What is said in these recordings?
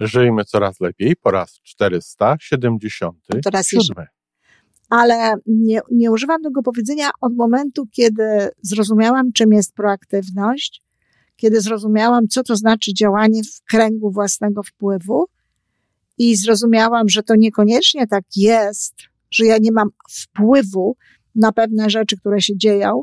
Żyjmy coraz lepiej po raz 477. To raz jeszcze. Ale nie, nie używam tego powiedzenia od momentu, kiedy zrozumiałam, czym jest proaktywność, kiedy zrozumiałam, co to znaczy działanie w kręgu własnego wpływu i zrozumiałam, że to niekoniecznie tak jest, że ja nie mam wpływu na pewne rzeczy, które się dzieją,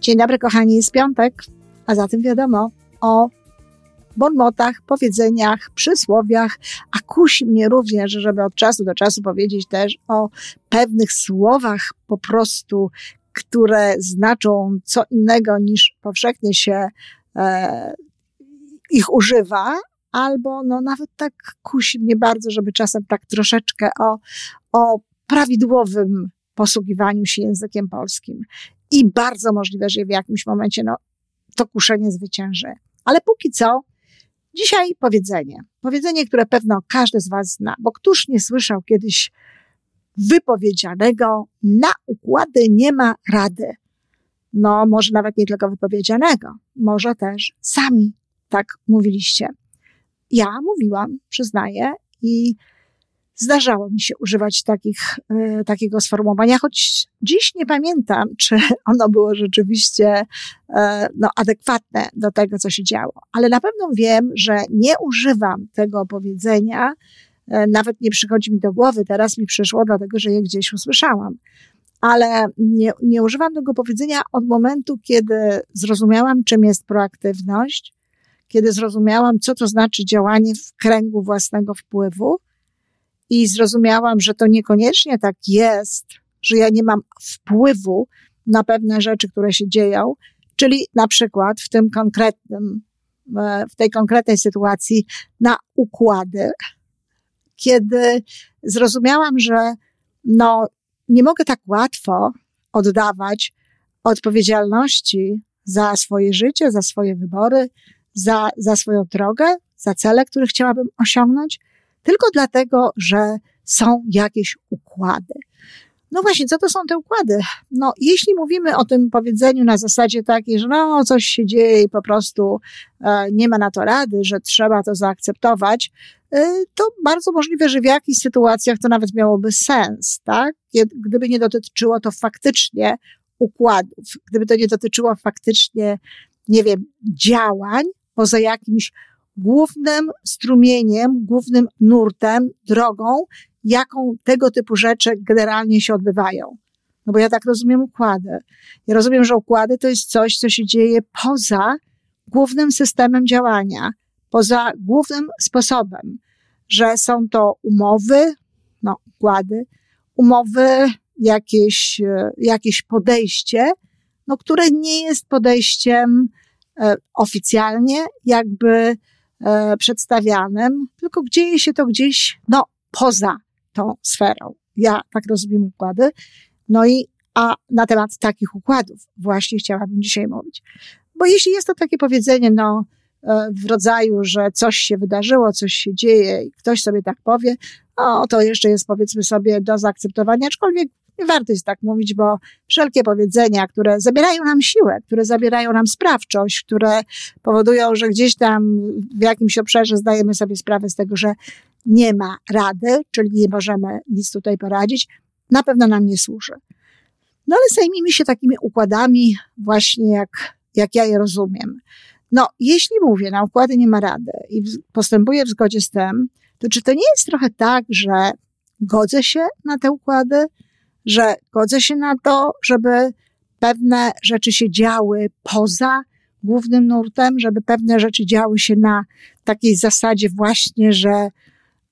Dzień dobry, kochani, jest piątek, a zatem wiadomo o bonmotach, powiedzeniach, przysłowiach, a kusi mnie również, żeby od czasu do czasu powiedzieć też o pewnych słowach po prostu, które znaczą co innego niż powszechnie się e, ich używa, albo no nawet tak kusi mnie bardzo, żeby czasem tak troszeczkę o, o prawidłowym posługiwaniu się językiem polskim i bardzo możliwe, że w jakimś momencie no, to kuszenie zwycięży. Ale póki co, dzisiaj powiedzenie. Powiedzenie, które pewno każdy z Was zna, bo któż nie słyszał kiedyś wypowiedzianego na układy nie ma rady. No, może nawet nie tylko wypowiedzianego, może też sami tak mówiliście. Ja mówiłam, przyznaję, i Zdarzało mi się używać takich, e, takiego sformułowania, choć dziś nie pamiętam, czy ono było rzeczywiście e, no, adekwatne do tego, co się działo. Ale na pewno wiem, że nie używam tego powiedzenia, e, nawet nie przychodzi mi do głowy, teraz mi przyszło, dlatego że je gdzieś usłyszałam. Ale nie, nie używam tego powiedzenia od momentu, kiedy zrozumiałam, czym jest proaktywność, kiedy zrozumiałam, co to znaczy działanie w kręgu własnego wpływu i zrozumiałam, że to niekoniecznie tak jest, że ja nie mam wpływu na pewne rzeczy, które się dzieją, czyli na przykład w tym konkretnym, e, w tej konkretnej sytuacji na układy, kiedy zrozumiałam, że no, nie mogę tak łatwo oddawać odpowiedzialności za swoje życie, za swoje wybory, za, za swoją drogę, za cele, które chciałabym osiągnąć, tylko dlatego, że są jakieś układy. No właśnie, co to są te układy? No, jeśli mówimy o tym powiedzeniu na zasadzie takiej, że no, coś się dzieje i po prostu e, nie ma na to rady, że trzeba to zaakceptować, e, to bardzo możliwe, że w jakichś sytuacjach to nawet miałoby sens, tak? Gdyby nie dotyczyło to faktycznie układów, gdyby to nie dotyczyło faktycznie, nie wiem, działań poza jakimś głównym strumieniem, głównym nurtem, drogą, jaką tego typu rzeczy generalnie się odbywają. No bo ja tak rozumiem układy. Ja rozumiem, że układy to jest coś, co się dzieje poza głównym systemem działania, poza głównym sposobem, że są to umowy, no, układy, umowy, jakieś, e, jakieś podejście, no, które nie jest podejściem e, oficjalnie, jakby e, przedstawianym, tylko dzieje się to gdzieś, no, poza tą sferą. Ja tak rozumiem układy. No i, a na temat takich układów właśnie chciałabym dzisiaj mówić. Bo jeśli jest to takie powiedzenie, no, e, w rodzaju, że coś się wydarzyło, coś się dzieje i ktoś sobie tak powie, no to jeszcze jest powiedzmy sobie do zaakceptowania, aczkolwiek nie warto jest tak mówić, bo wszelkie powiedzenia, które zabierają nam siłę, które zabierają nam sprawczość, które powodują, że gdzieś tam w jakimś obszarze zdajemy sobie sprawę z tego, że nie ma rady, czyli nie możemy nic tutaj poradzić, na pewno nam nie służy. No ale zajmijmy się takimi układami właśnie jak, jak ja je rozumiem. No, jeśli mówię, na układy nie ma rady i postępuję w zgodzie z tym, to czy to nie jest trochę tak, że godzę się na te układy, że godzę się na to, żeby pewne rzeczy się działy poza głównym nurtem, żeby pewne rzeczy działy się na takiej zasadzie właśnie, że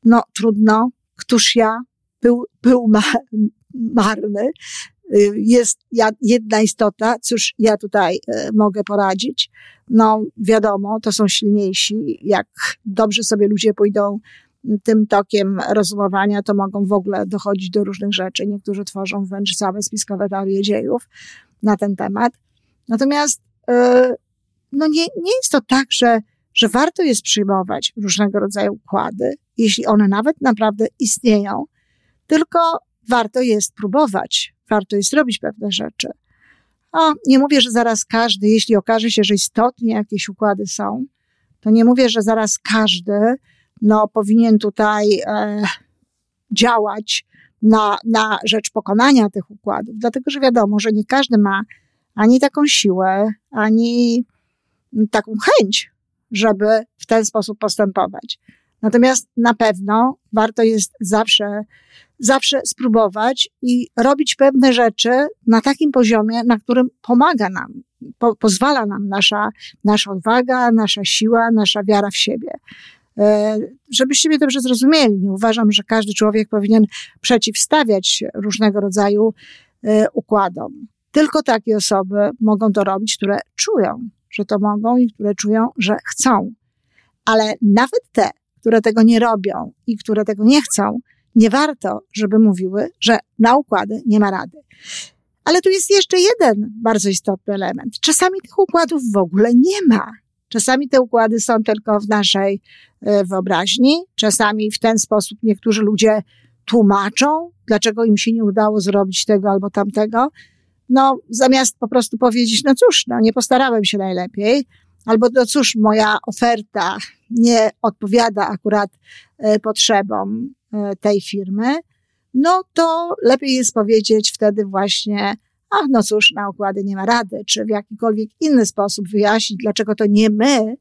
no trudno, któż ja, był, był ma, marny, jest jedna istota, cóż ja tutaj y, mogę poradzić? No, wiadomo, to są silniejsi. Jak dobrze sobie ludzie pójdą tym tokiem rozumowania, to mogą w ogóle dochodzić do różnych rzeczy. Niektórzy tworzą wręcz całe spiskowe teorie dziejów na ten temat. Natomiast, y, no nie, nie jest to tak, że, że warto jest przyjmować różnego rodzaju układy, jeśli one nawet naprawdę istnieją, tylko warto jest próbować, warto jest robić pewne rzeczy. O, nie mówię, że zaraz każdy, jeśli okaże się, że istotnie jakieś układy są, to nie mówię, że zaraz każdy no, powinien tutaj e, działać na, na rzecz pokonania tych układów, dlatego że wiadomo, że nie każdy ma ani taką siłę, ani taką chęć, żeby w ten sposób postępować. Natomiast na pewno warto jest zawsze, zawsze spróbować i robić pewne rzeczy na takim poziomie, na którym pomaga nam, po, pozwala nam nasza, nasza odwaga, nasza siła, nasza wiara w siebie. E, żebyście mnie dobrze zrozumieli, nie uważam, że każdy człowiek powinien przeciwstawiać różnego rodzaju e, układom. Tylko takie osoby mogą to robić, które czują, że to mogą i które czują, że chcą. Ale nawet te, które tego nie robią i które tego nie chcą, nie warto, żeby mówiły, że na układy nie ma rady. Ale tu jest jeszcze jeden bardzo istotny element. Czasami tych układów w ogóle nie ma. Czasami te układy są tylko w naszej e, wyobraźni, czasami w ten sposób niektórzy ludzie tłumaczą, dlaczego im się nie udało zrobić tego albo tamtego. No, zamiast po prostu powiedzieć, no cóż, no nie postarałem się najlepiej, albo no cóż, moja oferta nie odpowiada akurat e, potrzebom e, tej firmy, no to lepiej jest powiedzieć wtedy właśnie, ach, no cóż, na układy nie ma rady, czy w jakikolwiek inny sposób wyjaśnić, dlaczego to nie my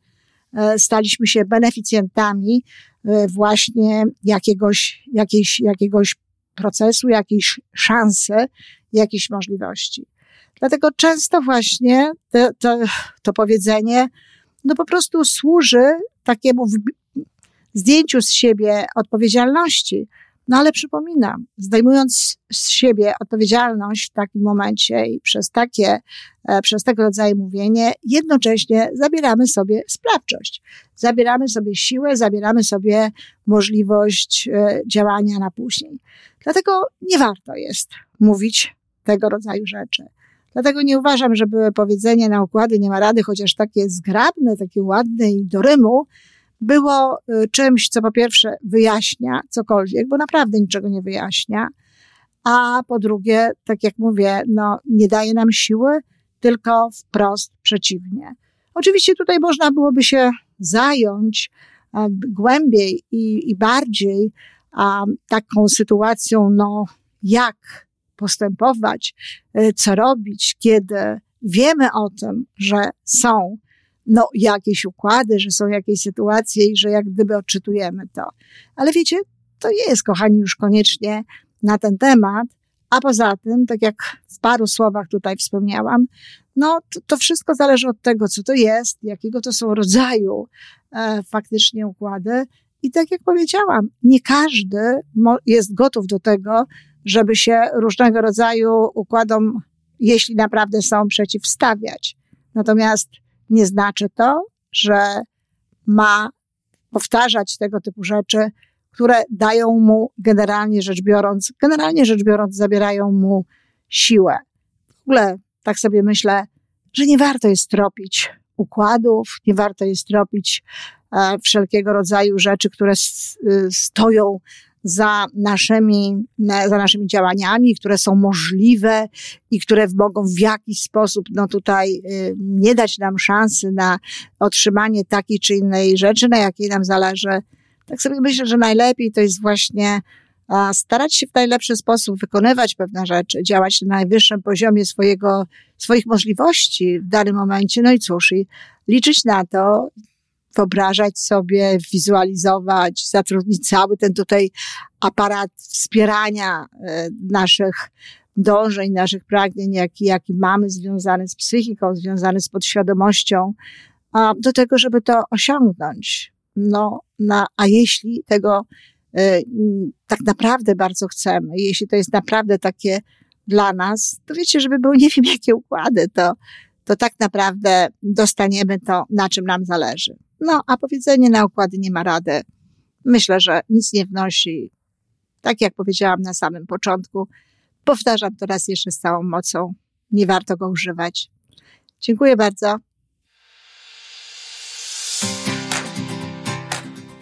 e, staliśmy się beneficjentami właśnie jakiegoś, jakiejś, jakiegoś procesu, jakiejś szansy, jakiejś możliwości. Dlatego często właśnie to, to, to powiedzenie, no po prostu służy takiemu zdjęciu z siebie odpowiedzialności. No ale przypominam, zdejmując z siebie odpowiedzialność w takim momencie i przez takie, e, przez tego rodzaju mówienie, jednocześnie zabieramy sobie sprawczość. Zabieramy sobie siłę, zabieramy sobie możliwość e, działania na później. Dlatego nie warto jest mówić tego rodzaju rzeczy. Dlatego nie uważam, żeby powiedzenie na układy nie ma rady, chociaż takie zgrabne, takie ładne i do rymu, było y, czymś, co po pierwsze wyjaśnia cokolwiek, bo naprawdę niczego nie wyjaśnia, a po drugie, tak jak mówię, no, nie daje nam siły, tylko wprost przeciwnie. Oczywiście tutaj można byłoby się zająć głębiej i, i bardziej taką sytuacją, no, jak postępować, y, co robić, kiedy wiemy o tym, że są no, jakieś układy, że są jakieś sytuacje i że jak gdyby odczytujemy to. Ale wiecie, to nie jest, kochani, już koniecznie na ten temat. A poza tym, tak jak w paru słowach tutaj wspomniałam, no to, to wszystko zależy od tego, co to jest, jakiego to są rodzaju e, faktycznie układy. I tak jak powiedziałam, nie każdy jest gotów do tego, żeby się różnego rodzaju układom, jeśli naprawdę są, przeciwstawiać. Natomiast nie znaczy to, że ma powtarzać tego typu rzeczy, które dają mu generalnie rzecz biorąc, generalnie rzecz biorąc, zabierają mu siłę. W ogóle tak sobie myślę, że nie warto jest tropić układów, nie warto jest tropić e, wszelkiego rodzaju rzeczy, które stoją za naszymi, za naszymi działaniami, które są możliwe i które mogą w jakiś sposób, no tutaj y, nie dać nam szansy na otrzymanie takiej czy innej rzeczy, na jakiej nam zależy. Tak sobie myślę, że najlepiej to jest właśnie starać się w najlepszy sposób wykonywać pewne rzeczy, działać na najwyższym poziomie swojego, swoich możliwości w danym momencie. No i cóż, i liczyć na to, wyobrażać sobie, wizualizować, zatrudnić cały ten tutaj aparat wspierania e, naszych dążeń, naszych pragnień, jaki, jaki mamy związany z psychiką, związany z podświadomością, a do tego, żeby to osiągnąć. No, na, a jeśli tego y, tak naprawdę bardzo chcemy, jeśli to jest naprawdę takie dla nas, to wiecie, żeby były nie wiem jakie układy, to, to tak naprawdę dostaniemy to, na czym nam zależy. No, a powiedzenie na układy nie ma rady. Myślę, że nic nie wnosi. Tak jak powiedziałam na samym początku, powtarzam to raz jeszcze z całą mocą. Nie warto go używać. Dziękuję bardzo.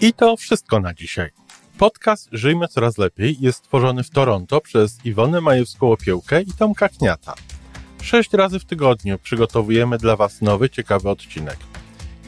I to wszystko na dzisiaj. Podcast Żyjmy Coraz Lepiej jest stworzony w Toronto przez Iwonę Majewską-Opiełkę i Tomka Kniata. Sześć razy w tygodniu przygotowujemy dla Was nowy, ciekawy odcinek.